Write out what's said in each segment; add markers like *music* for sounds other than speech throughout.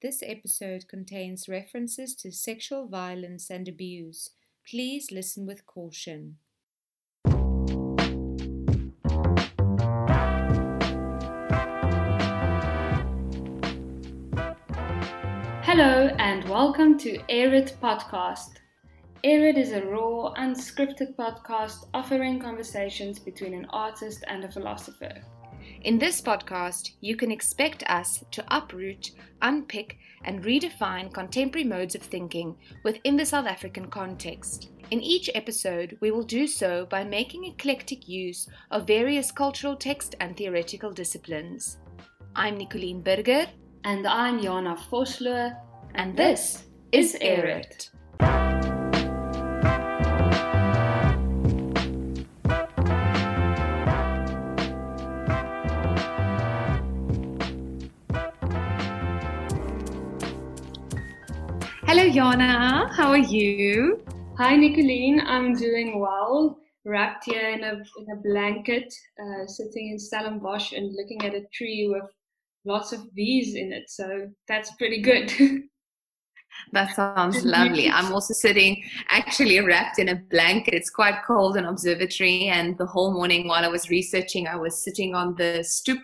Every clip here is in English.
This episode contains references to sexual violence and abuse. Please listen with caution. Hello and welcome to Air It Podcast. Air is a raw, unscripted podcast offering conversations between an artist and a philosopher. In this podcast, you can expect us to uproot, unpick, and redefine contemporary modes of thinking within the South African context. In each episode, we will do so by making eclectic use of various cultural text and theoretical disciplines. I'm Nicoline Berger. And I'm Jana Vosloo, and this is Air It. How are you? Hi, Nicoline. I'm doing well. Wrapped here in a, in a blanket, uh, sitting in Stellenbosch and looking at a tree with lots of bees in it. So that's pretty good. *laughs* That sounds lovely. I'm also sitting actually wrapped in a blanket. It's quite cold in observatory, and the whole morning while I was researching, I was sitting on the stoop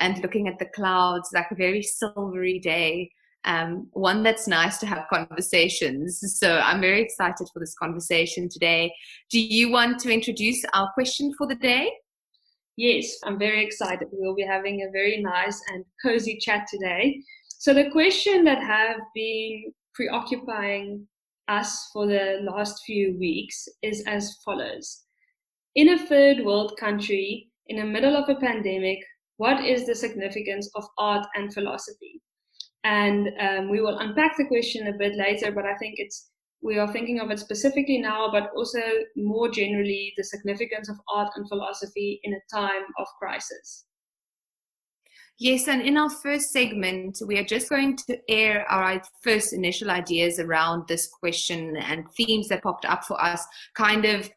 and looking at the clouds, like a very silvery day. Um, one that's nice to have conversations. So I'm very excited for this conversation today. Do you want to introduce our question for the day? Yes, I'm very excited. We'll be having a very nice and cozy chat today. So the question that have been preoccupying us for the last few weeks is as follows. In a third world country, in the middle of a pandemic, what is the significance of art and philosophy? And um, we will unpack the question a bit later, but I think it's we are thinking of it specifically now, but also more generally the significance of art and philosophy in a time of crisis. Yes, and in our first segment, we are just going to air our first initial ideas around this question and themes that popped up for us, kind of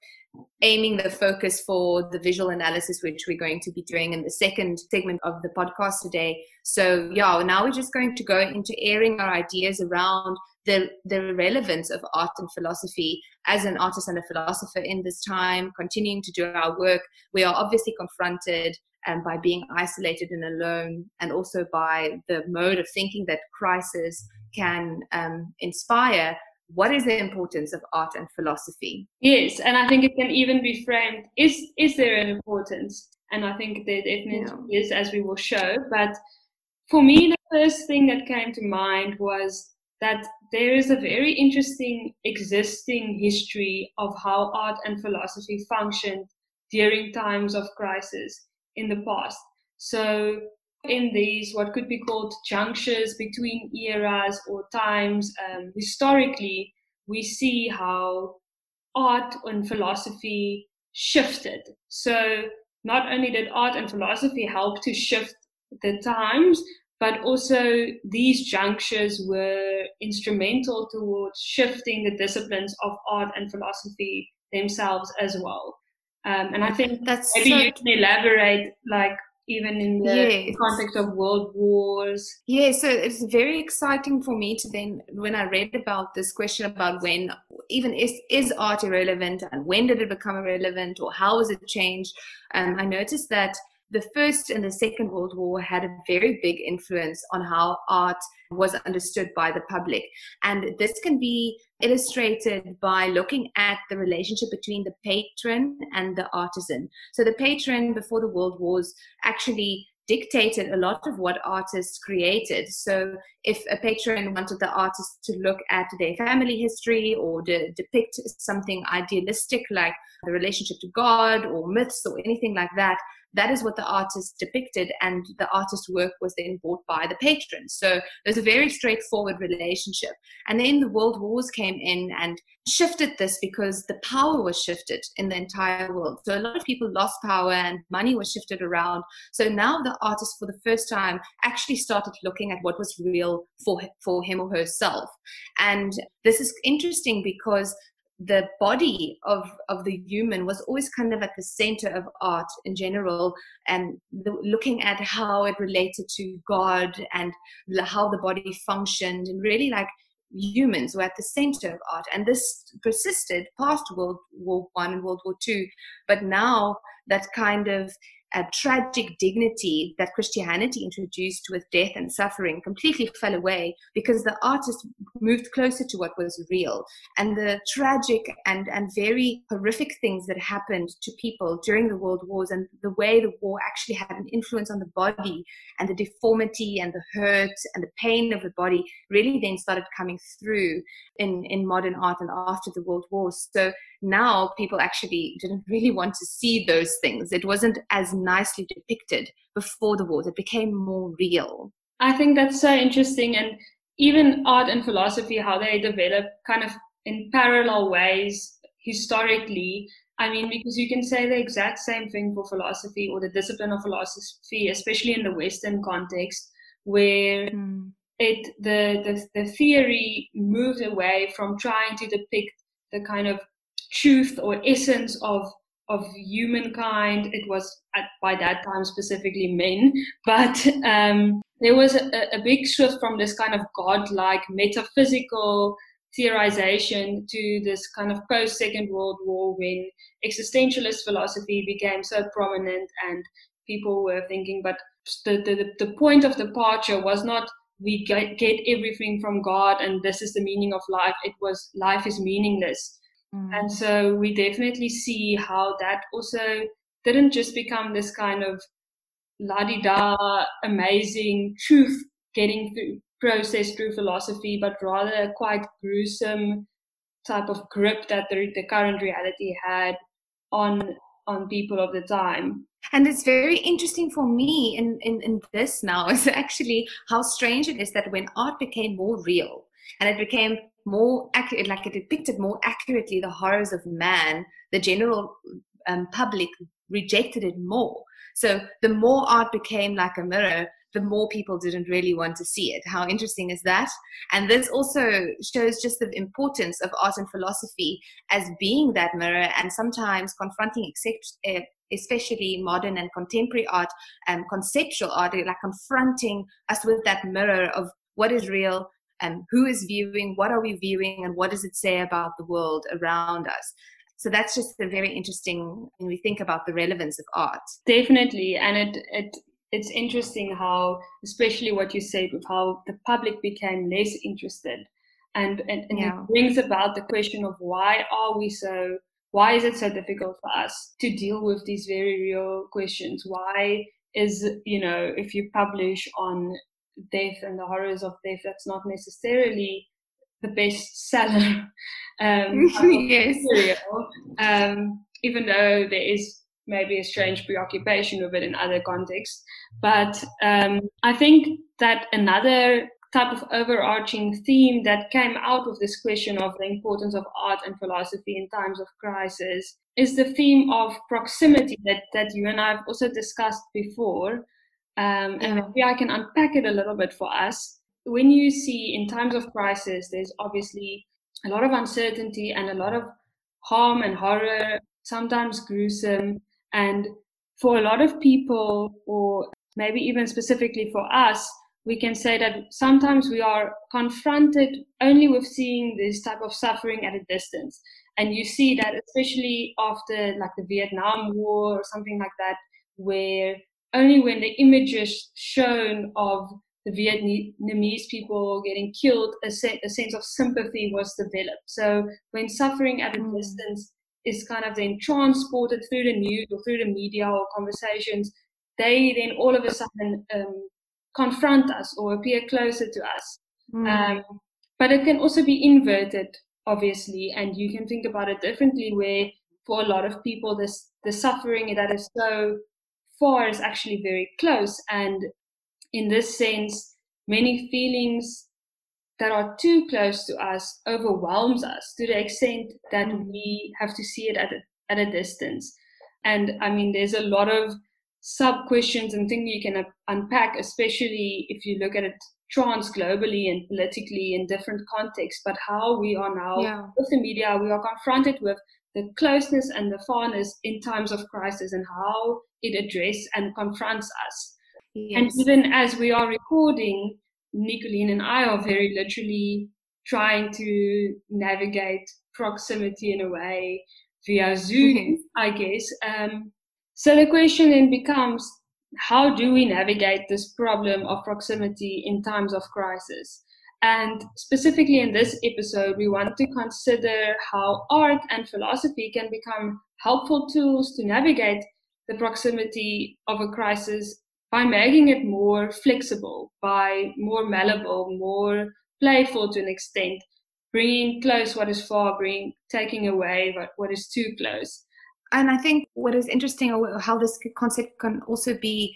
aiming the focus for the visual analysis, which we're going to be doing in the second segment of the podcast today. So, yeah, now we're just going to go into airing our ideas around the, the relevance of art and philosophy as an artist and a philosopher in this time, continuing to do our work. We are obviously confronted and by being isolated and alone, and also by the mode of thinking that crisis can um, inspire. What is the importance of art and philosophy? Yes, and I think it can even be framed: is is there an importance? And I think there definitely yeah. is, as we will show. But for me, the first thing that came to mind was that there is a very interesting existing history of how art and philosophy functioned during times of crisis in the past. So, in these, what could be called junctures between eras or times, um, historically, we see how art and philosophy shifted. So, not only did art and philosophy help to shift the times, but also these junctures were instrumental towards shifting the disciplines of art and philosophy themselves as well. Um, and I think that's maybe so you can elaborate, like even in the yes. context of world wars. Yeah, so it's very exciting for me to then, when I read about this question about when, even is is art irrelevant and when did it become irrelevant or how has it changed? Um, I noticed that the First and the Second World War had a very big influence on how art was understood by the public. And this can be illustrated by looking at the relationship between the patron and the artisan. So, the patron before the World Wars actually dictated a lot of what artists created. So, if a patron wanted the artist to look at their family history or to depict something idealistic like the relationship to God or myths or anything like that, that is what the artist depicted and the artist's work was then bought by the patrons. So there's a very straightforward relationship. And then the world wars came in and shifted this because the power was shifted in the entire world. So a lot of people lost power and money was shifted around. So now the artist for the first time actually started looking at what was real for for him or herself. And this is interesting because the body of of the human was always kind of at the center of art in general and the, looking at how it related to god and how the body functioned and really like humans were at the center of art. And this persisted past world war one and world war two. But now that kind of a tragic dignity that Christianity introduced with death and suffering completely fell away because the artist moved closer to what was real. And the tragic and, and very horrific things that happened to people during the world wars and the way the war actually had an influence on the body and the deformity and the hurt and the pain of the body really then started coming through in, in modern art and after the world wars. So now people actually didn't really want to see those things. It wasn't as nicely depicted before the wars. It became more real. I think that's so interesting. And even art and philosophy, how they develop kind of in parallel ways historically. I mean, because you can say the exact same thing for philosophy or the discipline of philosophy, especially in the Western context, where mm. it the, the the theory moved away from trying to depict the kind of truth or essence of of humankind. It was at, by that time specifically men, *laughs* but um, there was a, a, big shift from this kind of godlike metaphysical theorization to this kind of post Second World War when existentialist philosophy became so prominent and people were thinking, but the, the, the point of departure was not we get, get everything from God and this is the meaning of life. It was life is meaningless Mm. And so we definitely see how that also didn't just become this kind of la di da amazing truth getting through process through philosophy, but rather a quite gruesome type of grip that the, the current reality had on on people of the time. And it's very interesting for me in, in, in this now *laughs* is actually how strange it is that when art became more real and it became more accurate, like it depicted more accurately the horrors of man, the general um, public rejected it more. So the more art became like a mirror, the more people didn't really want to see it. How interesting is that? And this also shows just the importance of art and philosophy as being that mirror and sometimes confronting uh, especially modern and contemporary art and conceptual art, like confronting us with that mirror of what is real, and who is viewing, what are we viewing, and what does it say about the world around us. So that's just a very interesting when we think about the relevance of art. Definitely, and it it it's interesting how, especially what you said, with how the public became less interested, and and, and yeah. it brings about the question of why are we so why is it so difficult for us to deal with these very real questions? Why is you know if you publish on death and the horrors of death, that's not necessarily the best seller. *laughs* Um, *laughs* yes. Um, even though there is maybe a strange preoccupation with it in other contexts. But um, I think that another type of overarching theme that came out of this question of the importance of art and philosophy in times of crisis is the theme of proximity that, that you and I have also discussed before. Um, and maybe I can unpack it a little bit for us. When you see in times of crisis, there's obviously a lot of uncertainty and a lot of harm and horror, sometimes gruesome. And for a lot of people, or maybe even specifically for us, we can say that sometimes we are confronted only with seeing this type of suffering at a distance. And you see that especially after like the Vietnam War or something like that, where only when the images shown of the Vietnamese people getting killed, a, se- a sense of sympathy was developed. So when suffering at a mm. distance is kind of then transported through the news or through the media or conversations, they then all of a sudden um, confront us or appear closer to us. Mm. Um, but it can also be inverted, obviously, and you can think about it differently. Where for a lot of people, this the suffering that is so far is actually very close. And in this sense, many feelings that are too close to us overwhelms us to the extent that mm. we have to see it at a, at a distance. And I mean, there's a lot of sub questions and things you can unpack, especially if you look at it trans globally and politically in different contexts, but how we are now yeah. with the media, we are confronted with the closeness and the farness in times of crisis and how it addresses and confronts us. Yes. And even as we are recording, Nicoline and I are very literally trying to navigate proximity in a way via Zoom, mm-hmm. I guess. Um, so the question then becomes how do we navigate this problem of proximity in times of crisis? And specifically in this episode, we want to consider how art and philosophy can become helpful tools to navigate the proximity of a crisis by making it more flexible, by more malleable, more playful to an extent, bringing close what is far, bringing taking away what, what is too close. And I think what is interesting, or how this concept can also be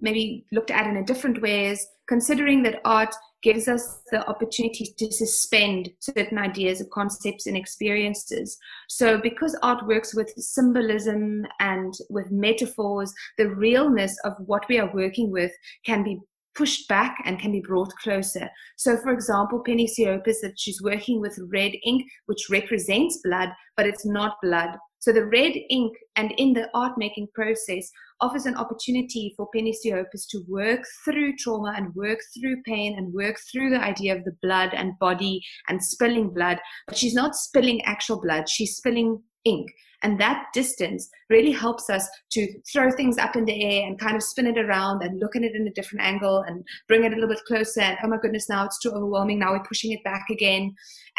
maybe looked at in a different way, is considering that art gives us the opportunity to suspend certain ideas or concepts and experiences. So, because art works with symbolism and with metaphors, the realness of what we are working with can be pushed back and can be brought closer. So, for example, Penny Siopis that she's working with red ink, which represents blood, but it's not blood. So the red ink and in the art making process offers an opportunity for Penny to work through trauma and work through pain and work through the idea of the blood and body and spilling blood. But she's not spilling actual blood, she's spilling ink. And that distance really helps us to throw things up in the air and kind of spin it around and look at it in a different angle and bring it a little bit closer. And oh my goodness, now it's too overwhelming. Now we're pushing it back again.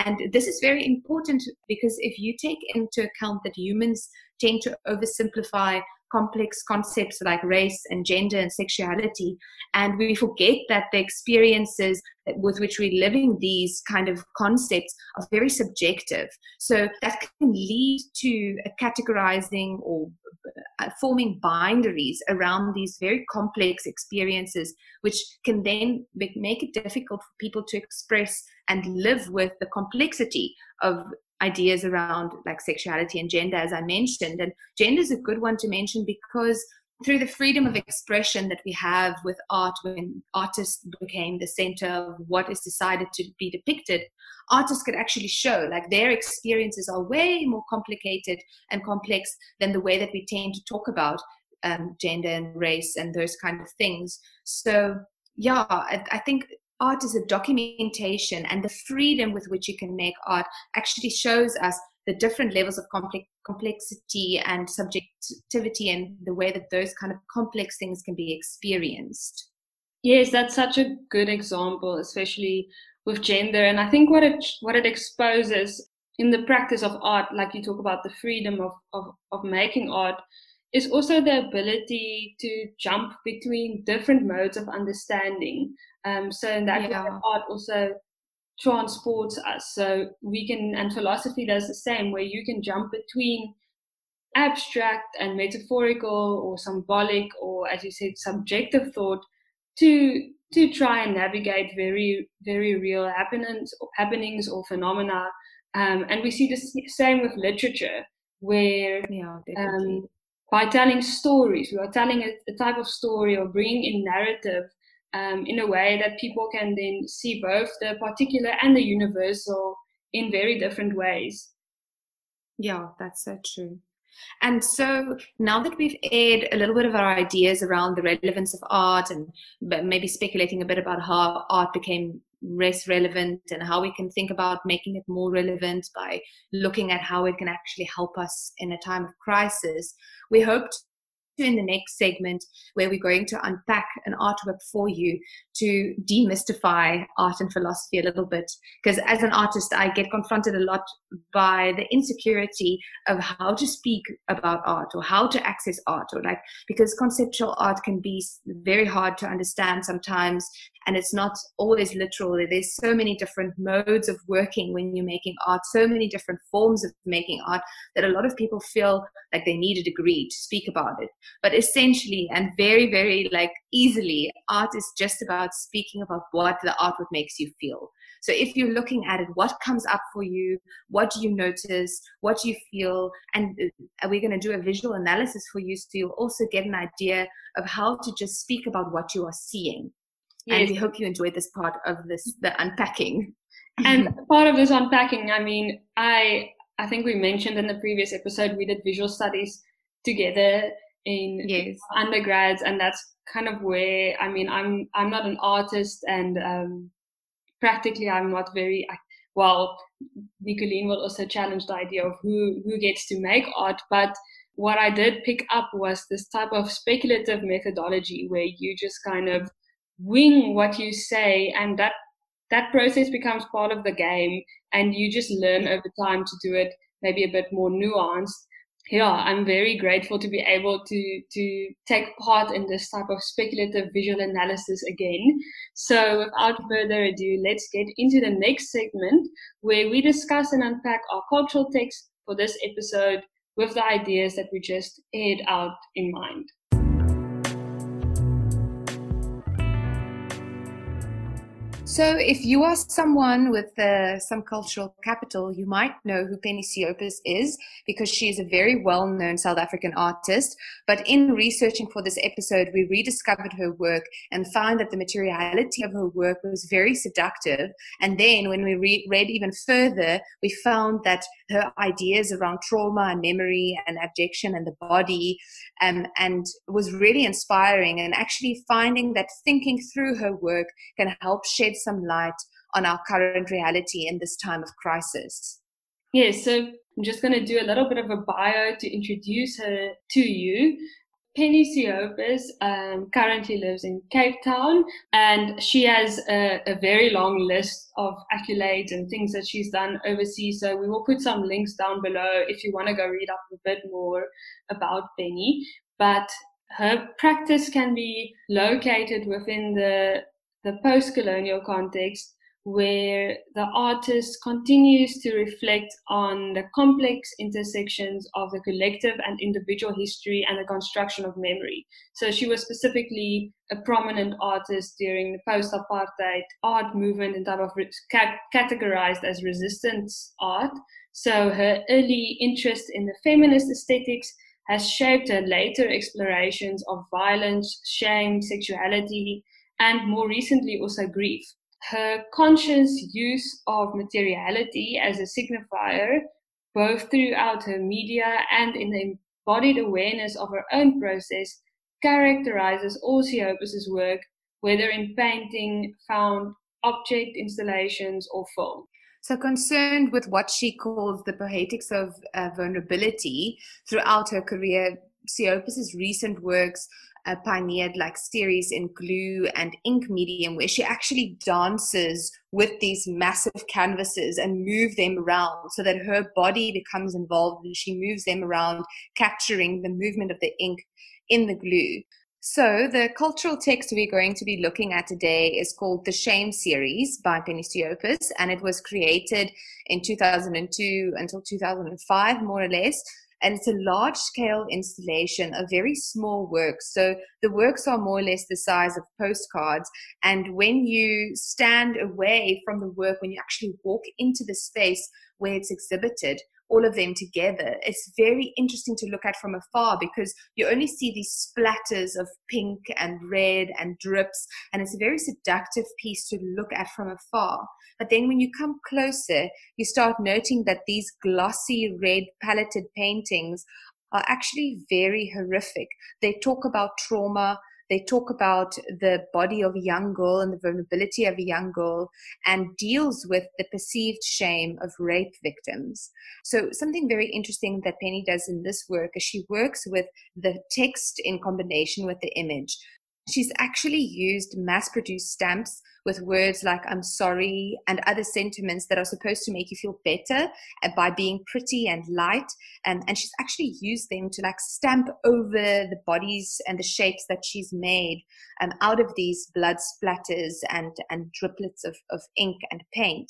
And this is very important because if you take into account that humans tend to oversimplify complex concepts like race and gender and sexuality. And we forget that the experiences with which we're living these kind of concepts are very subjective. So that can lead to categorizing or uh, forming bindaries around these very complex experiences, which can then make it difficult for people to express and live with the complexity of ideas around like sexuality and gender, as I mentioned. And gender is a good one to mention because through the freedom of expression that we have with art when artists became the center of what is decided to be depicted artists could actually show like their experiences are way more complicated and complex than the way that we tend to talk about um, gender and race and those kind of things so yeah I, I think art is a documentation and the freedom with which you can make art actually shows us the different levels of complex, complexity and subjectivity and the way that those kind of complex things can be experienced. Yes that's such a good example especially with gender. And i think what it what it exposes in the practice of art like you talk about the freedom of of, of making art is also the ability to jump between different modes of understanding um, so in that yeah. art also transports us. So we can, and philosophy does the same, where you can jump between abstract and metaphorical or symbolic or, as you said, subjective thought to to try and navigate very very real happenings or happenings or phenomena. Um, and we see the same with literature, where yeah, um, by telling stories, we are telling a, a type of story or bringing in narrative um, in a way that people can then see both the particular and the universal in very different ways. Yeah, that's so true. And so now that we've aired a little bit of our ideas around the relevance of art and maybe speculating a bit about how art became less relevant and how we can think about making it more relevant by looking at how it can actually help us in a time of crisis, we hoped to in the next segment where we're going to unpack an artwork for you to demystify art and philosophy a little bit. Because as an artist, I get confronted a lot by the insecurity of how to speak about art or how to access art or like, because conceptual art can be very hard to understand sometimes and it's not always literal. There's so many different modes of working when you're making art, so many different forms of making art that a lot of people feel like they need a degree to speak about it. But essentially, and very, very like easily, art is just about speaking about what the artwork makes you feel. So if you're looking at it, what comes up for you? What do you notice? What do you feel? And uh, we're going to do a visual analysis for you so you'll also get an idea of how to just speak about what you are seeing Yes. And we hope you enjoyed this part of this, the unpacking. and part of this unpacking, I mean, I I think we mentioned in the previous episode we did visual studies together in yes. undergrads, and that's kind of where I mean I'm I'm not an artist, and um, practically I'm not very well. Nicoline will also challenge the idea of who who gets to make art, but what I did pick up was this type of speculative methodology where you just kind of wing what you say and that that process becomes part of the game and you just learn over time to do it maybe a bit more nuanced. Yeah i'm very grateful to be able to to take part in this type of speculative visual analysis again. So without further ado let's get into the next segment where we discuss and unpack our cultural text for this episode with the ideas that we just aired out in mind So, if you are someone with uh, some cultural capital, you might know who Penny Siopis is because she is a very well known South African artist. But in researching for this episode, we rediscovered her work and found that the materiality of her work was very seductive. And then, when we re- read even further, we found that her ideas around trauma and memory and abjection and the body um, and was really inspiring and actually finding that thinking through her work can help shed some light on our current reality in this time of crisis. Yes, so I'm just going to do a little bit of a bio to introduce her to you. Penny Siopis um, currently lives in Cape Town and she has a, a, very long list of accolades and things that she's done overseas. So we will put some links down below if you want to go read up a bit more about Penny. But her practice can be located within the, the post colonial context where the artist continues to reflect on the complex intersections of the collective and individual history and the construction of memory. So she was specifically a prominent artist during the post-apartheid art movement and type of categorized as resistance art. So her early interest in the feminist aesthetics has shaped her later explorations of violence, shame, sexuality, and more recently also grief her conscious use of materiality as a signifier, both throughout her media and in the embodied awareness of her own process, characterizes all work, whether in painting, found, object installations, or film. So, concerned with what she calls the poetics of uh, vulnerability throughout her career, Siopis's recent works uh, pioneered like series in glue and ink medium where she actually dances with these massive canvases and move them around so that her body becomes involved and she moves them around capturing the movement of the ink in the glue. So, the cultural text we're going to be looking at today is called The Shame Series by Penny Siopis, and it was created in 2002 until 2005, more or less, and it's a large scale installation of very small works. So the works are more or less the size of postcards. And when you stand away from the work, when you actually walk into the space where it's exhibited, all of them together. It's very interesting to look at from afar because you only see these splatters of pink and red and drips, and it's a very seductive piece to look at from afar. But then when you come closer, you start noting that these glossy red paletted paintings are actually very horrific. They talk about trauma, they talk about the body of a young girl and the vulnerability of a young girl and deals with the perceived shame of rape victims. So, something very interesting that Penny does in this work is she works with the text in combination with the image. She's actually used mass produced stamps with words like I'm sorry and other sentiments that are supposed to make you feel better uh, by being pretty and light. And, and she's actually used them to like stamp over the bodies and the shapes that she's made um, out of these blood splatters and, and driplets of, of ink and paint.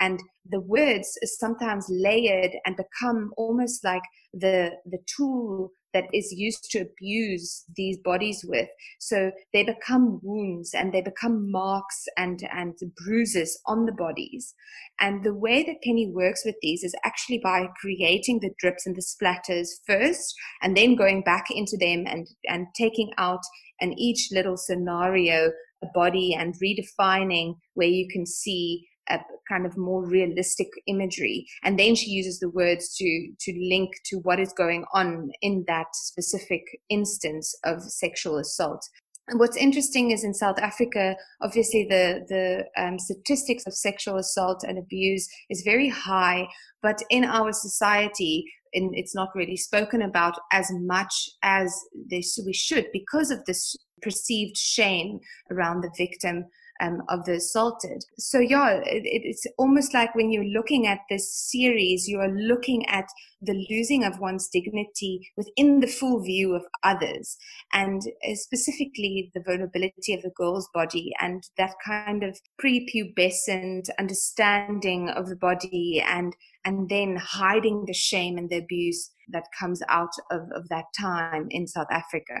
And the words is sometimes layered and become almost like the, the tool that is used to abuse these bodies with. So they become wounds and they become marks and, and bruises on the bodies. And the way that Penny works with these is actually by creating the drips and the splatters first, and then going back into them and, and taking out and each little scenario a body and redefining where you can see a kind of more realistic imagery. And then she uses the words to to link to what is going on in that specific instance of sexual assault. And what's interesting is in South Africa, obviously the the um, statistics of sexual assault and abuse is very high, but in our society, in, it's not really spoken about as much as this we should because of this perceived shame around the victim um, of the assaulted. So yeah, it, it's almost like when you're looking at this series, you are looking at the losing of one's dignity within the full view of others, and uh, specifically the vulnerability of the girl's body and that kind of prepubescent understanding of the body and and then hiding the shame and the abuse that comes out of, of that time in South Africa.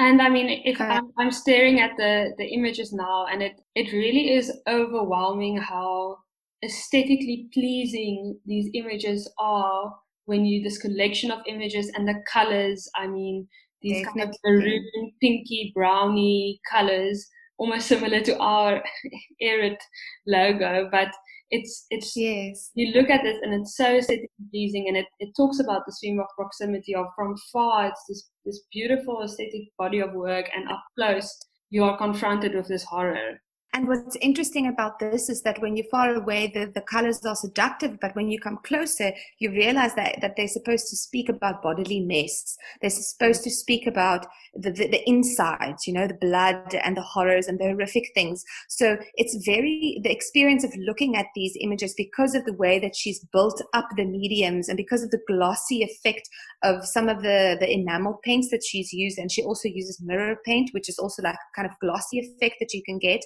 And I mean, if I'm, I'm staring at the, the images now, and it, it really is overwhelming how aesthetically pleasing these images are when you this collection of images and the colors. I mean, these kind of maroon, pinky, browny colors, almost similar to our *laughs* Air It logo, but it's it's yes. you look at this and it's so aesthetically pleasing and it, it talks about the stream of proximity of from far it's this this beautiful aesthetic body of work and up close you are confronted with this horror and what's interesting about this is that when you're far away, the, the colors are seductive, but when you come closer, you realize that, that they're supposed to speak about bodily mess. They're supposed to speak about the, the, the insides, you know, the blood and the horrors and the horrific things. So it's very, the experience of looking at these images because of the way that she's built up the mediums and because of the glossy effect of some of the, the enamel paints that she's used. And she also uses mirror paint, which is also like kind of glossy effect that you can get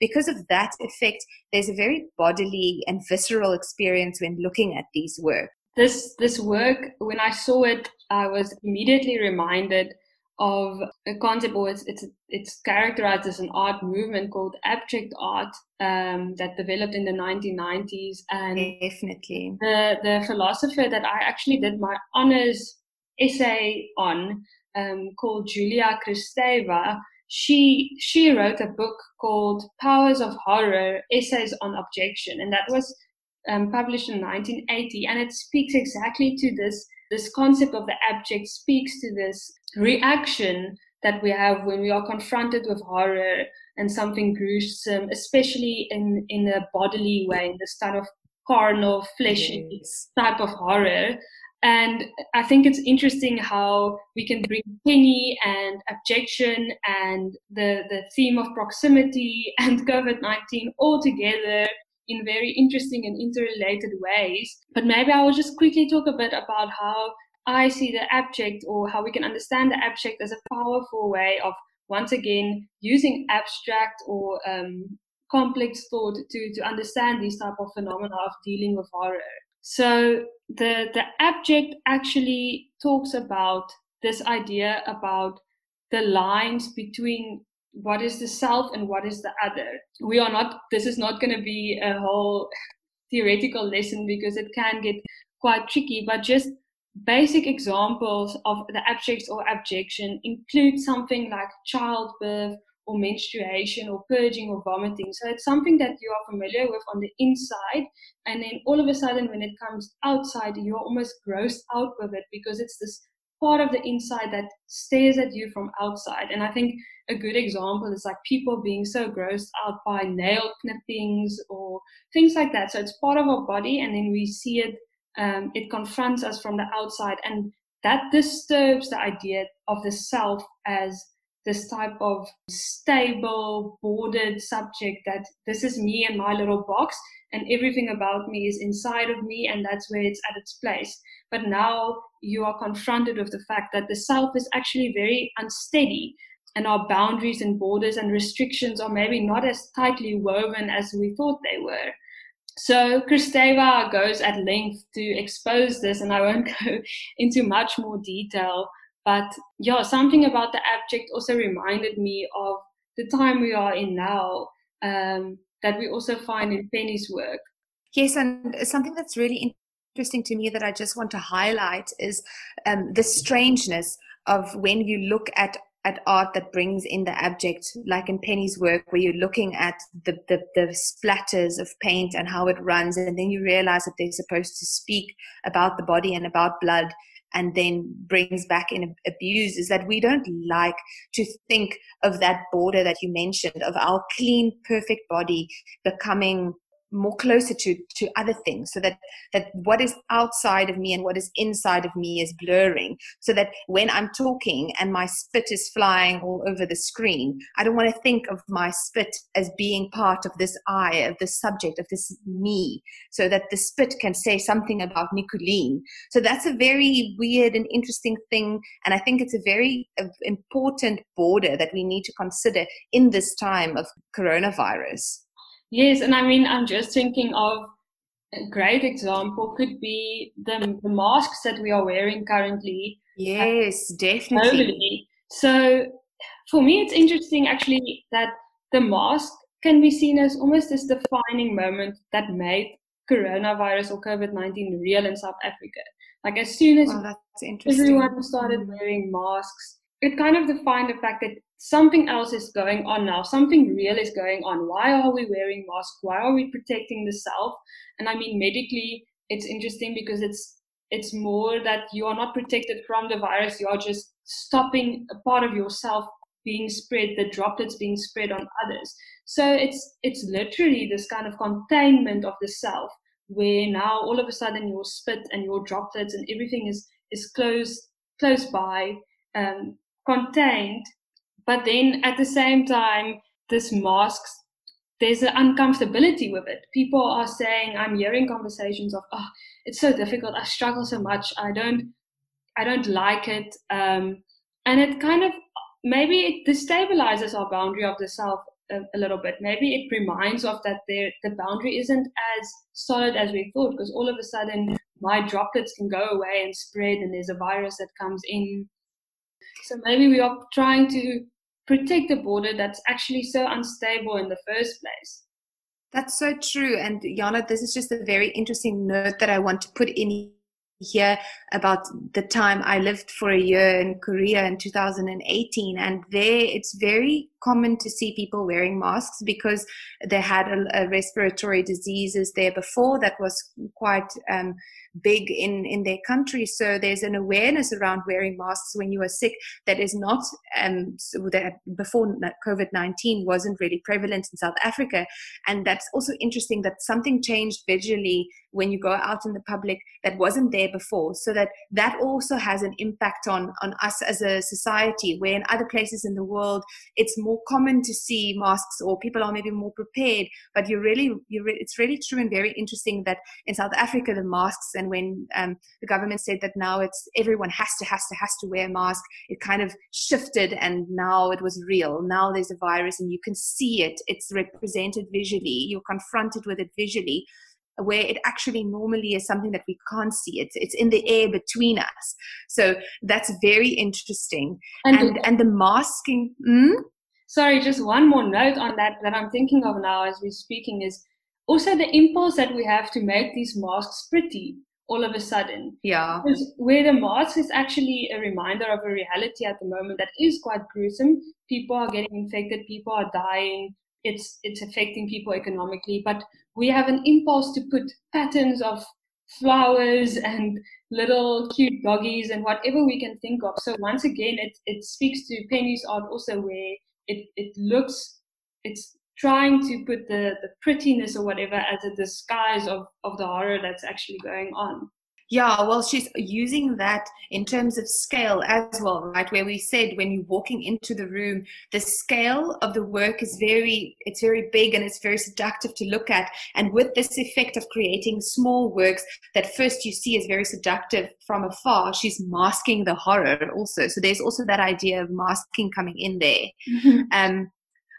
because of that effect, there's a very bodily and visceral experience when looking at these work. This this work, when I saw it, I was immediately reminded of a concept, or it's it's it's characterized as an art movement called abject art um, that developed in the 1990s. And definitely, the the philosopher that I actually did my honors essay on, um, called Julia Kristeva, she she wrote a book called Powers of Horror: Essays on Abjection, and that was um, published in 1980, and it speaks exactly to this this concept of the abject speaks to this reaction that we have when we are confronted with horror and something gruesome, especially in in a bodily way, in this kind of carnal, fleshy yes. type of horror. And I think it's interesting how we can bring Penny and abjection and the, the theme of proximity *laughs* and COVID 19 all together in very interesting and interrelated ways. But maybe I will just quickly talk a bit about how I see the abject or how we can understand the abject as a powerful way of once again using abstract or um, complex thought to, to understand these type of phenomena of dealing with horror. So the the abject actually talks about this idea about the lines between what is the self and what is the other. We are not. This is not going to be a whole *laughs* theoretical lesson because it can get quite tricky. But just basic examples of the abjects or abjection include something like childbirth or menstruation or purging or vomiting. So it's something that you are familiar with on the inside. And then all of a sudden, when it comes outside, you're almost grossed out with it because it's this part of the inside that stares at you from outside. And I think a good example is like people being so grossed out by nail clippings or things like that. So it's part of our body, and then we see it, um, it confronts us from the outside. And that disturbs the idea of the self as this type of stable, bordered subject that this is me and my little box, and everything about me is inside of me, and that's where it's at its place. But now you are confronted with the fact that the self is actually very unsteady, and our boundaries and borders and restrictions are maybe not as tightly woven as we thought they were. So Kristeva goes at length to expose this, and I won't *laughs* go into much more detail but yeah, something about the abject also reminded me of the time we are in now um, that we also find in Penny's work. Yes, and something that's really interesting to me that I just want to highlight is um, the strangeness of when you look at at art that brings in the abject, like in Penny's work, where you're looking at the, the, the splatters of paint and how it runs, and then you realize that they're supposed to speak about the body and about blood, and then brings back in abuse is that we don't like to think of that border that you mentioned of our clean, perfect body becoming more closer to to other things so that that what is outside of me and what is inside of me is blurring so that when i'm talking and my spit is flying all over the screen i don't want to think of my spit as being part of this i of this subject of this me so that the spit can say something about nicoline. So that's a very weird and interesting thing and i think it's a very uh, important border that we need to consider in this time of coronavirus Yes, and I mean, I'm just thinking of a great example could be the, the masks that we are wearing currently. Uh, yes, definitely. Globally. So for me, it's interesting actually that the mask can be seen as almost this defining moment that made coronavirus or COVID 19 real in South Africa. Like, as soon as oh, wow, everyone started wearing masks, it kind of defined the fact that something else is going on now. Something real is going on. Why are we wearing masks? Why are we protecting the self? And I mean, medically, it's interesting because it's it's more that you are not protected from the virus. You are just stopping a part of yourself being spread, the droplets being spread on others. So it's it's literally this kind of containment of the self, where now all of a sudden your spit and your droplets and everything is is close close by, um, contained, but then at the same time, this masks, there's an uncomfortability with it. People are saying, I'm hearing conversations of, oh, it's so difficult. I struggle so much. I don't, I don't like it. Um, and it kind of, maybe it destabilizes our boundary of the self a, a little bit. Maybe it reminds of that there, the boundary isn't as solid as we thought because all of a sudden my droplets can go away and spread and there's a virus that comes in so maybe we are trying to protect a border that's actually so unstable in the first place. That's so true. And Jana, this is just a very interesting note that I want to put in here about the time I lived for a year in Korea in 2018. And there it's very common to see people wearing masks because they had a, a respiratory diseases there before that was quite um, big in, in their country. So there's an awareness around wearing masks when you are sick that is not, um, that before COVID 19 wasn't really prevalent in South Africa. And that's also interesting that something changed visually when you go out in the public that wasn't there before. So that that also has an impact on, on us as a society, where in other places in the world, it's more common to see masks or people are maybe more prepared. But you're really, you're re- it's really true and very interesting that in South Africa, the masks and when um, the government said that now it's everyone has to has to has to wear a mask it kind of shifted and now it was real. Now there's a virus and you can see it. It's represented visually. You're confronted with it visually where it actually normally is something that we can't see. It's it's in the air between us. So that's very interesting. And and, and the masking mm? Sorry just one more note on that that i'm thinking of now as we're speaking is also the impulse that we have to make these masks pretty all of a sudden. Yeah. Because where the mask is actually a reminder of a reality at the moment that is quite gruesome. People are getting infected, people are dying, it's it's affecting people economically. But we have an impulse to put patterns of flowers and little cute doggies and whatever we can think of. So once again it it speaks to Penny's art also where it, it looks it's trying to put the, the prettiness or whatever as a disguise of, of the horror that's actually going on. Yeah, well, she's using that in terms of scale as well, right? Where we said when you're walking into the room, the scale of the work is very, it's very big and it's very seductive to look at. And with this effect of creating small works that first you see as very seductive from afar, she's masking the horror also. So there's also that idea of masking coming in there. Mm-hmm. Um,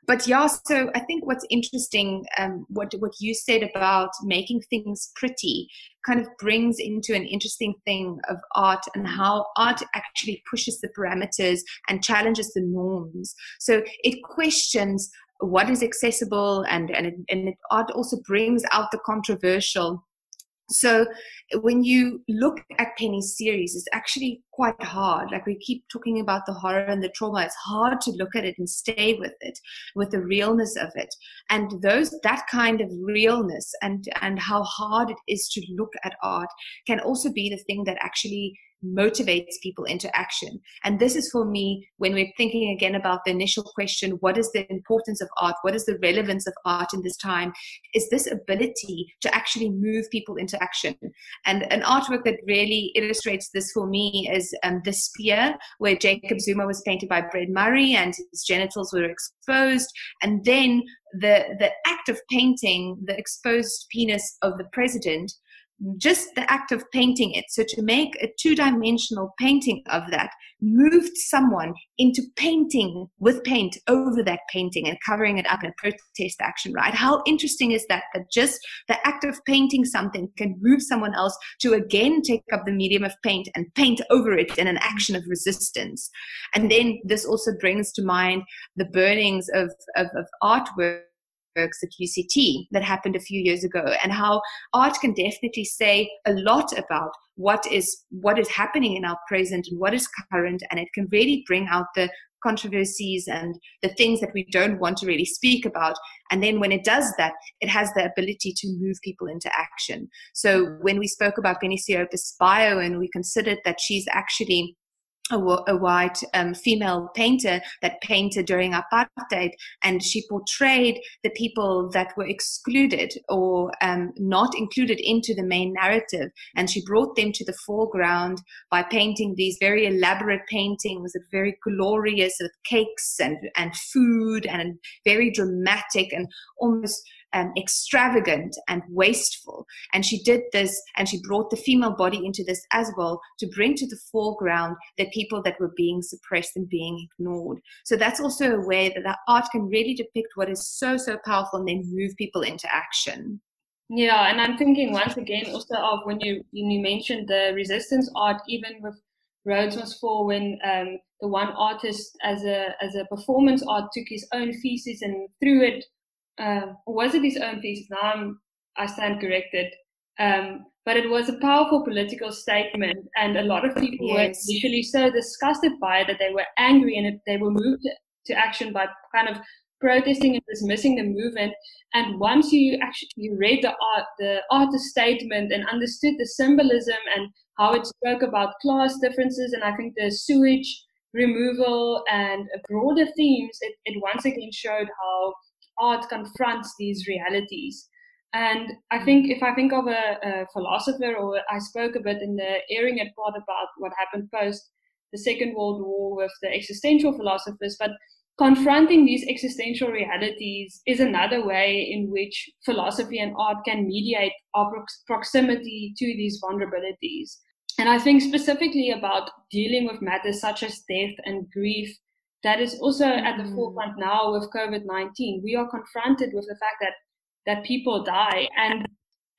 but yeah, so I think what's interesting, um, what what you said about making things pretty, kind of brings into an interesting thing of art and how art actually pushes the parameters and challenges the norms. So it questions what is accessible, and and it, and it, art also brings out the controversial. So when you look at Penny's series, it's actually quite hard. Like we keep talking about the horror and the trauma. It's hard to look at it and stay with it, with the realness of it. And those that kind of realness and and how hard it is to look at art can also be the thing that actually motivates people into action. And this is for me when we're thinking again about the initial question what is the importance of art? What is the relevance of art in this time? Is this ability to actually move people into action. And an artwork that really illustrates this for me is um, The Spear, where Jacob Zuma was painted by Brett Murray and his genitals were exposed. And then the, the act of painting the exposed penis of the president just the act of painting it. So to make a two dimensional painting of that moved someone into painting with paint over that painting and covering it up in a protest action, right? How interesting is that? That just the act of painting something can move someone else to again take up the medium of paint and paint over it in an action of resistance. And then this also brings to mind the burnings of, of, of artwork works at UCT that happened a few years ago and how art can definitely say a lot about what is what is happening in our present and what is current and it can really bring out the controversies and the things that we don't want to really speak about. And then when it does that it has the ability to move people into action. So when we spoke about Penny Siopis and we considered that she's actually a, a white um, female painter that painted during apartheid, and she portrayed the people that were excluded or um, not included into the main narrative, and she brought them to the foreground by painting these very elaborate paintings, very glorious with cakes and and food, and very dramatic and almost um, extravagant and wasteful. And she did this and she brought the female body into this as well to bring to the foreground the people that were being suppressed and being ignored. So that's also a way that the art can really depict what is so, so powerful and then move people into action. Yeah, and I'm thinking once again also of when you when you mentioned the resistance art, even with Rhodes Must Fall, when um, the one artist as a as a performance art took his own feces and threw it uh, or was it his own thesis? Now I'm, I stand corrected. Um, but it was a powerful political statement, and a lot of people yes. were initially so disgusted by it that they were angry and they were moved to action by kind of protesting and dismissing the movement. And once you actually you read the art, the artist statement and understood the symbolism and how it spoke about class differences, and I think the sewage removal and broader themes, it, it once again showed how art confronts these realities. And I think if I think of a, a, philosopher, or I spoke a bit in the airing it part about what happened post the Second World War with the existential philosophers, but confronting these existential realities is another way in which philosophy and art can mediate our proximity to these vulnerabilities. And I think specifically about dealing with matters such as death and grief that is also at the mm. forefront now with COVID 19. We are confronted with the fact that, that people die and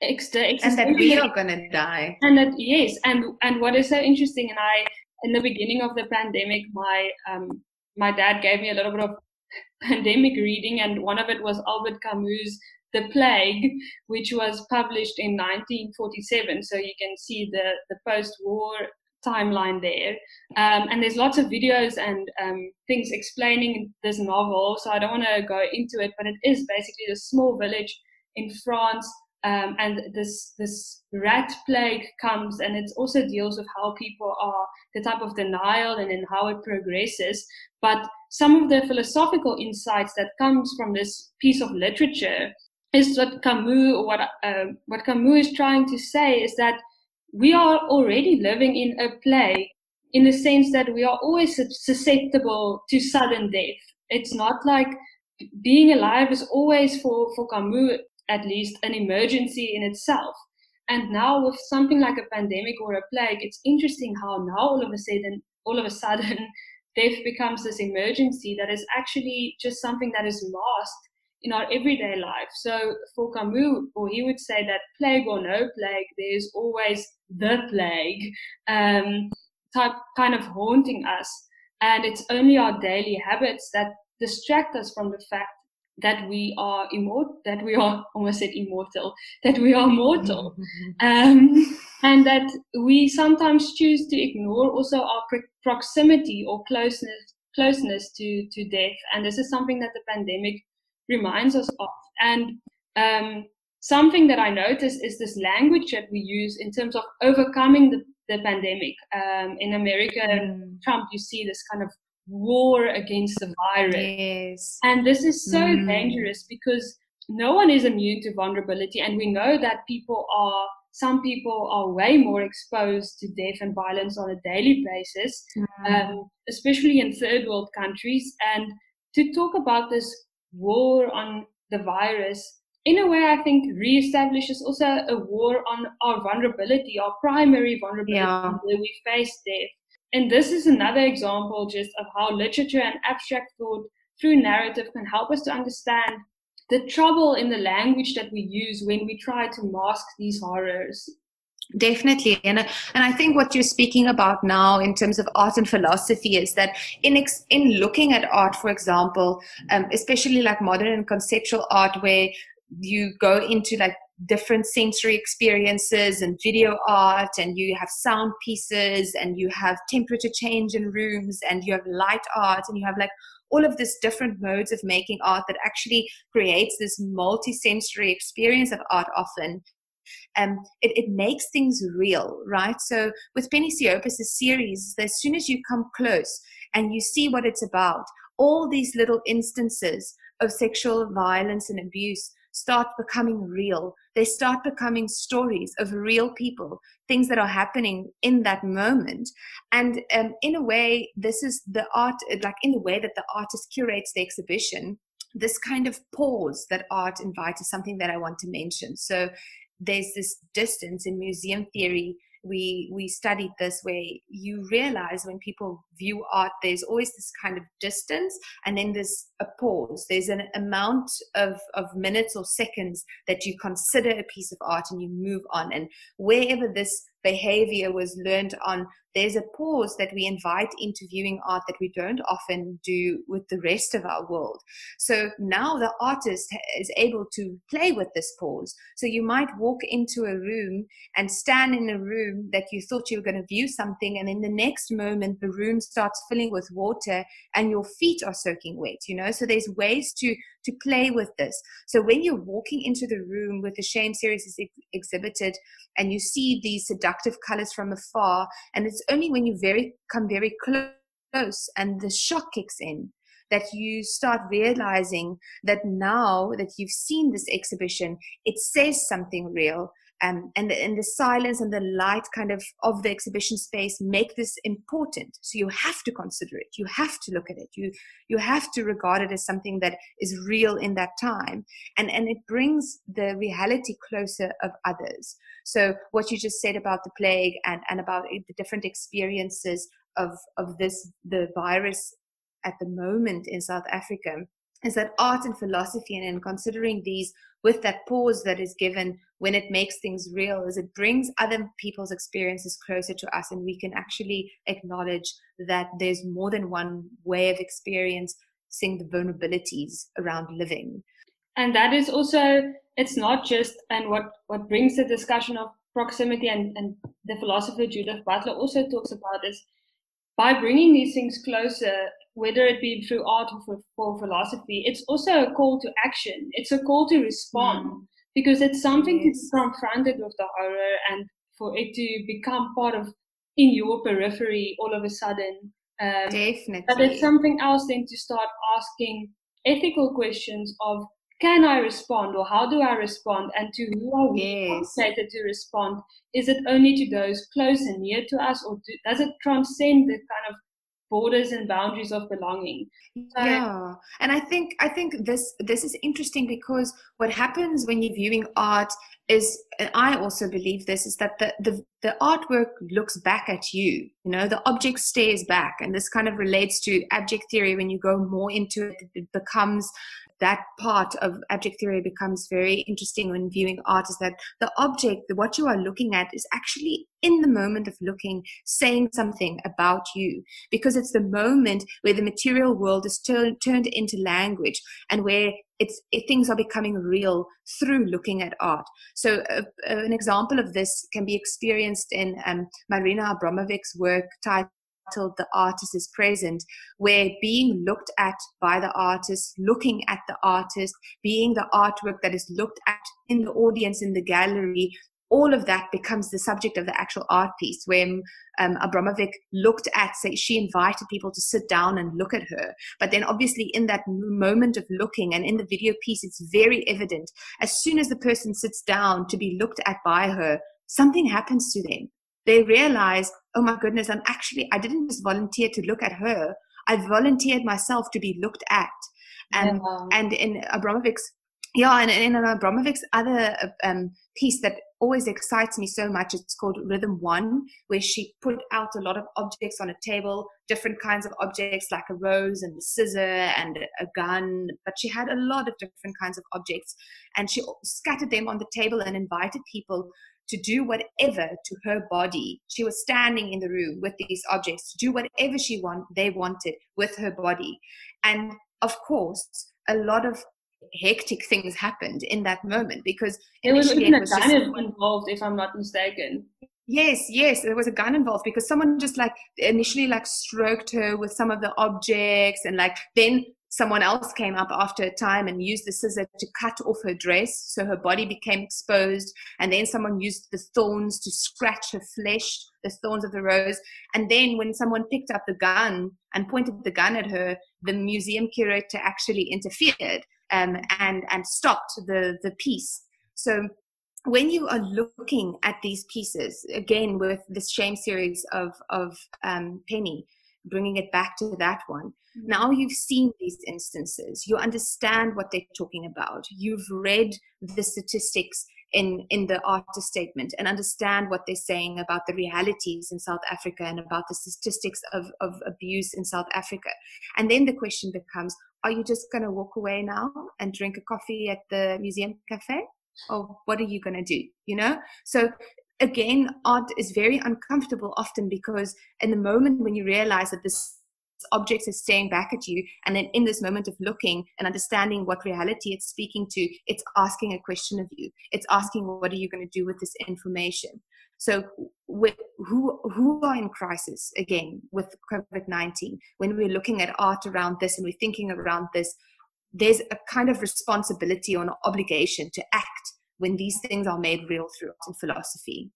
ex- and that we are going to die. And that, yes. And, and what is so interesting, and I, in the beginning of the pandemic, my, um, my dad gave me a little bit of *laughs* pandemic reading, and one of it was Albert Camus' The Plague, which was published in 1947. So you can see the, the post war timeline there. Um, and there's lots of videos and um, things explaining this novel, so I don't want to go into it, but it is basically a small village in France. Um, and this this rat plague comes, and it also deals with how people are the type of denial and then how it progresses. But some of the philosophical insights that comes from this piece of literature is what Camus, what uh, what Camus is trying to say is that we are already living in a plague in the sense that we are always susceptible to sudden death. It's not like being alive is always for, for Camus, at least, an emergency in itself. And now with something like a pandemic or a plague, it's interesting how now all of a sudden, all of a sudden, *laughs* death becomes this emergency that is actually just something that is masked in our everyday life. So for Camus, or he would say that plague or no plague, there's always the plague um, type, kind of haunting us. And it's only our daily habits that distract us from the fact that we are immortal, that we are *laughs* almost said immortal, that we are mortal. *laughs* um, and that we sometimes choose to ignore also our proximity or closeness closeness to to death and this is something that the pandemic reminds us of and um, something that i noticed is this language that we use in terms of overcoming the, the pandemic um, in america mm. trump you see this kind of war against the virus yes. and this is so mm. dangerous because no one is immune to vulnerability and we know that people are some people are way more exposed to death and violence on a daily basis, mm. um, especially in third world countries. And to talk about this war on the virus, in a way, I think reestablishes also a war on our vulnerability, our primary vulnerability, yeah. where we face death. And this is another example just of how literature and abstract thought through narrative can help us to understand the trouble in the language that we use when we try to mask these horrors definitely. And and i think what you're speaking about now in terms of art and philosophy is that in ex, in looking at art for example um, especially like modern and conceptual art where you go into like different sensory experiences and video art and you have sound pieces and you have temperature change in rooms and you have light art and you have like all of these different modes of making art that actually creates this multi-sensory experience of art often um, it, it makes things real, right? So with Penny Siopis' series, as soon as you come close and you see what it's about, all these little instances of sexual violence and abuse start becoming real. They start becoming stories of real people, things that are happening in that moment. And um, in a way, this is the art, like in the way that the artist curates the exhibition, this kind of pause that art invites is something that I want to mention. So there's this distance in museum theory we we studied this where you realize when people view art there's always this kind of distance and then there's a pause there's an amount of of minutes or seconds that you consider a piece of art and you move on and wherever this behavior was learned on there's a pause that we invite into viewing art that we don't often do with the rest of our world. So now the artist is able to play with this pause. So you might walk into a room and stand in a room that you thought you were going to view something, and in the next moment, the room starts filling with water and your feet are soaking wet, you know? So there's ways to to play with this. So when you're walking into the room with the shame series is ex- exhibited and you see these seductive colors from afar, and it's only when you very come very close and the shock kicks in that you start realizing that now that you've seen this exhibition, it says something real um, and, the, and the silence and the light kind of of the exhibition space make this important. So you have to consider it. You have to look at it. You you have to regard it as something that is real in that time. And and it brings the reality closer of others. So what you just said about the plague and and about the different experiences of of this the virus at the moment in south africa is that art and philosophy and in considering these with that pause that is given when it makes things real is it brings other people's experiences closer to us and we can actually acknowledge that there's more than one way of experiencing the vulnerabilities around living. And that is also it's not just and what what brings the discussion of proximity and, and the philosopher judith butler also talks about is by bringing these things closer whether it be through art or for, for philosophy, it's also a call to action. It's a call to respond mm. because it's something to be confronted with the horror and for it to become part of in your periphery all of a sudden. Um, Definitely. But it's something else then to start asking ethical questions of can I respond or how do I respond and to who are we yes. to respond? Is it only to those close and near to us or do, does it transcend the kind of borders and boundaries of belonging so, yeah and i think i think this this is interesting because what happens when you're viewing art is and i also believe this is that the, the the artwork looks back at you you know the object stares back and this kind of relates to abject theory when you go more into it it becomes that part of abject theory becomes very interesting when viewing art is that the object, what you are looking at, is actually in the moment of looking, saying something about you, because it's the moment where the material world is tur- turned into language and where it's it, things are becoming real through looking at art. So uh, an example of this can be experienced in um, Marina Abramovic's work titled The Artist is Present, where being looked at by the artist, looking at the artist, being the artwork that is looked at in the audience in the gallery, all of that becomes the subject of the actual art piece. When um, abramovic looked at say she invited people to sit down and look at her. But then obviously in that moment of looking and in the video piece it's very evident as soon as the person sits down to be looked at by her something happens to them they realize, oh my goodness, I'm actually, I didn't just volunteer to look at her. I volunteered myself to be looked at. And, yeah. and in Abramovic's, yeah, and in Abramovic's other um, piece that always excites me so much, it's called Rhythm One, where she put out a lot of objects on a table, different kinds of objects like a rose and a scissor and a gun, but she had a lot of different kinds of objects. And she scattered them on the table and invited people to do whatever to her body. She was standing in the room with these objects to do whatever she want they wanted with her body. And of course, a lot of hectic things happened in that moment because there was even a gun involved, if I'm not mistaken. Yes, yes, there was a gun involved because someone just like initially like stroked her with some of the objects and like then someone else came up after a time and used the scissor to cut off her dress so her body became exposed and then someone used the thorns to scratch her flesh the thorns of the rose. And then when someone picked up the gun and pointed the gun at her the museum curator actually interfered um, and and stopped the the piece. So when you are looking at these pieces again with this shame series of of um, penny bringing it back to that one. Mm-hmm. Now you've seen these instances, you understand what they're talking about, you've read the statistics in, in the artist statement and understand what they're saying about the realities in South Africa and about the statistics of, of abuse in South Africa. And then the question becomes are you just going to walk away now and drink a coffee at the museum cafe? Or what are you going to do? You know? So again, art is very uncomfortable often because in the moment when you realize that this object is staring back at you, and then in this moment of looking and understanding what reality it's speaking to, it's asking a question of you. It's asking, what are you going to do with this information? So, with who who are in crisis again with COVID nineteen? When we're looking at art around this and we're thinking around this, there's a kind of responsibility or an obligation to act when these things are made real through art and philosophy.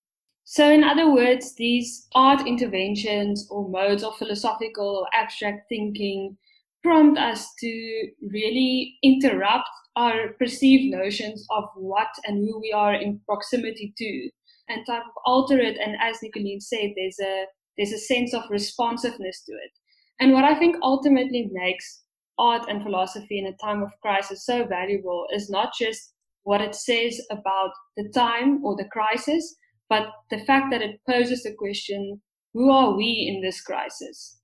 So, in other words, these art interventions or modes of philosophical or abstract thinking prompt us to really interrupt our perceived notions of what and who we are in proximity to and type of alter it. And as Nicoline said, there's a there's a sense of responsiveness to it. And what I think ultimately makes art and philosophy in a time of crisis so valuable is not just what it says about the time or the crisis, but the fact that it poses the question who are we in this crisis?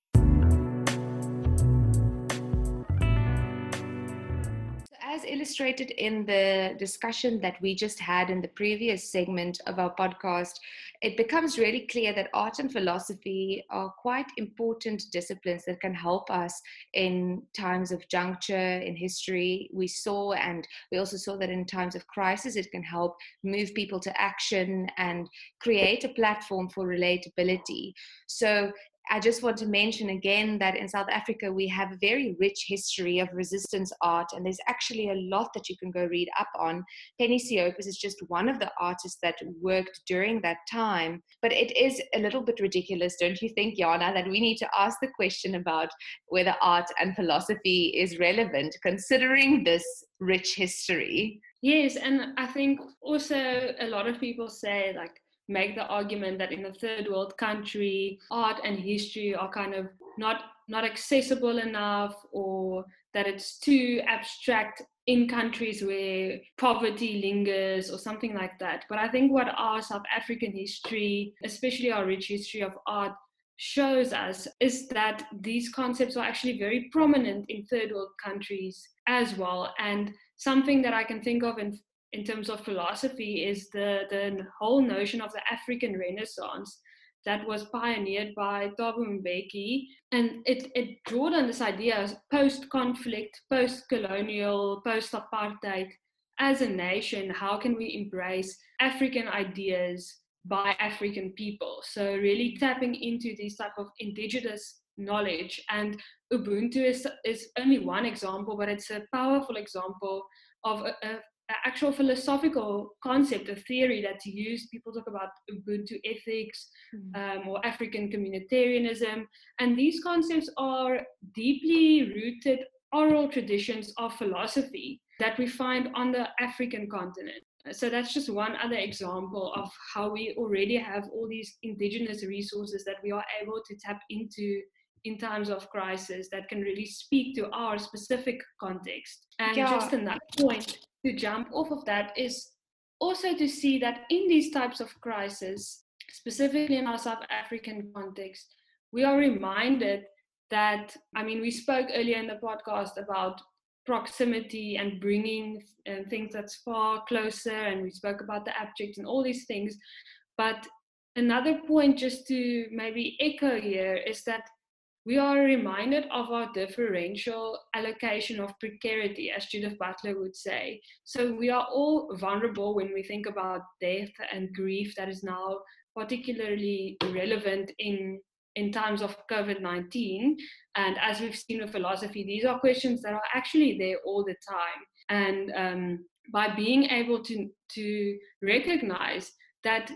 as illustrated in the discussion that we just had in the previous segment of our podcast, it becomes really clear that art and philosophy are quite important disciplines that can help us in times of juncture in history. We saw, and we also saw that in times of crisis, it can help move people to action and create a platform for relatability. So I just want to mention again that in South Africa, we have a very rich history of resistance art, and there's actually a lot that you can go read up on. Penny Siopis is just one of the artists that worked during that time. But it is a little bit ridiculous, don't you think, Jana, that we need to ask the question about whether art and philosophy is relevant, considering this rich history? Yes, and I think also a lot of people say, like, make the argument that in a third world country, art and history are kind of not not accessible enough or that it's too abstract in countries where poverty lingers or something like that. But I think what our South African history, especially our rich history of art, shows us is that these concepts are actually very prominent in third world countries as well. And something that I can think of in in terms of philosophy is the, the whole notion of the African Renaissance that was pioneered by Thabo Mbeki. And it, it drawed on this idea of post conflict, post colonial, post apartheid. As a nation, how can we embrace African ideas by African people? So, really tapping into these type of indigenous knowledge. And Ubuntu is, is only one example, but it's a powerful example of a, a actual philosophical concept, a theory that's used. People talk about Ubuntu ethics mm. um, or African communitarianism, and these concepts are deeply rooted oral traditions of philosophy that we find on the African continent. So that's just one other example of how we already have all these indigenous resources that we are able to tap into in times of crisis that can really speak to our specific context. And yeah. just that point to jump off of that is also to see that in these types of crises, specifically in our South African context, we are reminded that, I mean, we spoke earlier in the podcast about proximity and bringing uh, things that's far closer, and we spoke about the abject and all these things. But another point, just to maybe echo here, is that we are reminded of our differential allocation of precarity, as Judith Butler would say. So we are all vulnerable when we think about death and grief that is now particularly relevant in in times of COVID 19. And as we've seen with philosophy, these are questions that are actually there all the time. And um, by being able to, to recognize that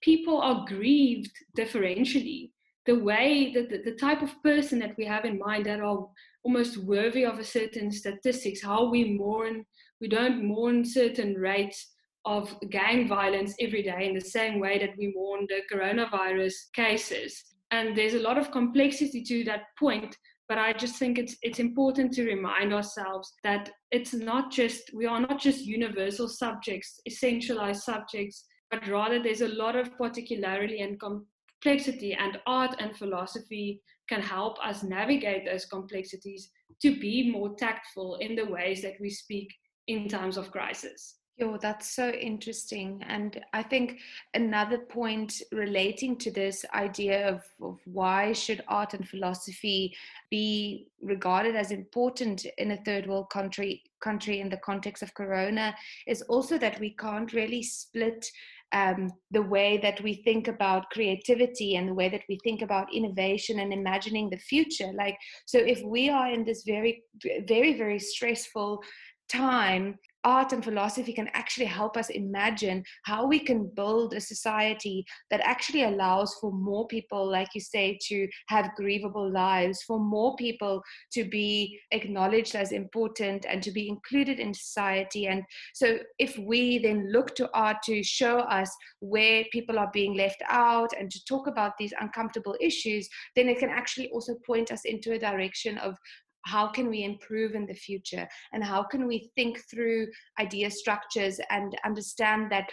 people are grieved differentially, the way that the, the type of person that we have in mind that are almost worthy of a certain statistics, how we mourn, we don't mourn certain rates of gang violence every day in the same way that we mourn the coronavirus cases. And there's a lot of complexity to that point, but I just think it's it's important to remind ourselves that it's not just we are not just universal subjects, essentialized subjects, but rather there's a lot of particularity and com- complexity and art and philosophy can help us navigate those complexities to be more tactful in the ways that we speak in times of crisis. Yo, that's so interesting. And I think another point relating to this idea of, of why should art and philosophy be regarded as important in a third world country country in the context of corona is also that we can't really split um, the way that we think about creativity and the way that we think about innovation and imagining the future. Like, so if we are in this very, very, very stressful time art and philosophy can actually help us imagine how we can build a society that actually allows for more people, like you say, to have grievable lives, for more people to be acknowledged as important and to be included in society. And so, if we then look to art to show us where people are being left out and to talk about these uncomfortable issues, then it can actually also point us into a direction of how can we improve in the future? And how can we think through idea structures and understand that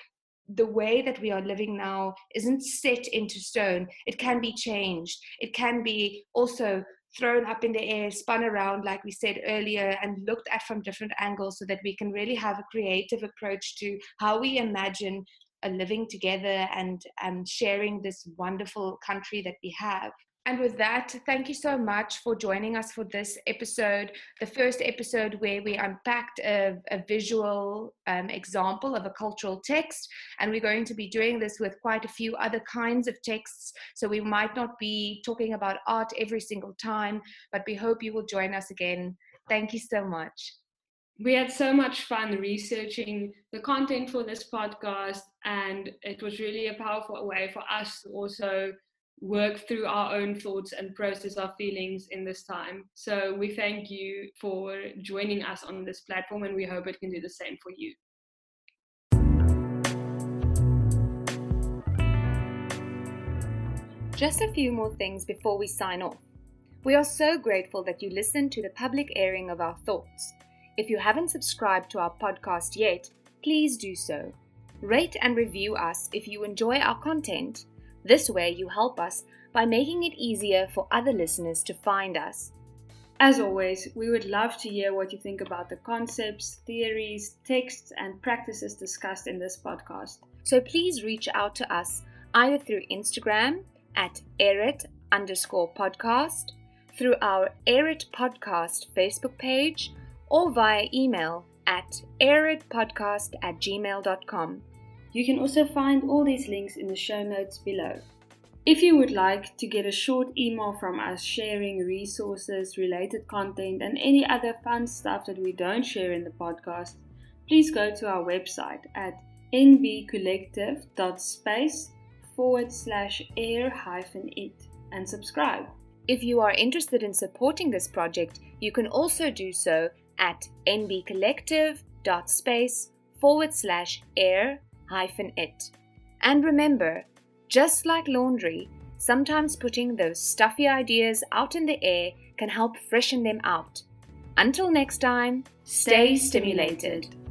the way that we are living now isn't set into stone. It can be changed. It can be also thrown up in the air spun around like we said earlier and looked at from different angles so that we can really have a creative approach to how we imagine a living together and and sharing this wonderful country that we have and with that, thank you so much for joining us for this episode, the first episode where we unpacked a, a visual um, example of a cultural text. And we're going to be doing this with quite a few other kinds of texts. So we might not be talking about art every single time, but we hope you will join us again. Thank you so much. We had so much fun researching the content for this podcast, and it was really a powerful way for us to also work through our own thoughts and process our feelings in this time. So we thank you for joining us on this platform and we hope it can do the same for you. Just a few more things before we sign off. We are so grateful that you listened to the public airing of our thoughts. If you haven't subscribed to our podcast yet, please do so. Rate and review us if you enjoy our content this way, you help us by making it easier for other listeners to find us. As always, we would love to hear what you think about the concepts, theories, texts, and practices discussed in this podcast. So please reach out to us either through Instagram at airit underscore podcast, through our Air It Podcast Facebook page, or via email at airitpodcast at gmail.com. You can also find all these links in the show notes below. If you would like to get a short email from us sharing resources, related content, and any other fun stuff that we don't share in the podcast, please go to our website at nbcollective.space forward slash air hyphen it and subscribe. If you are interested in supporting this project, you can also do so at nbcollective.space forward slash air it. And remember, just like laundry, sometimes putting those stuffy ideas out in the air can help freshen them out. Until next time, stay, stay stimulated. stimulated.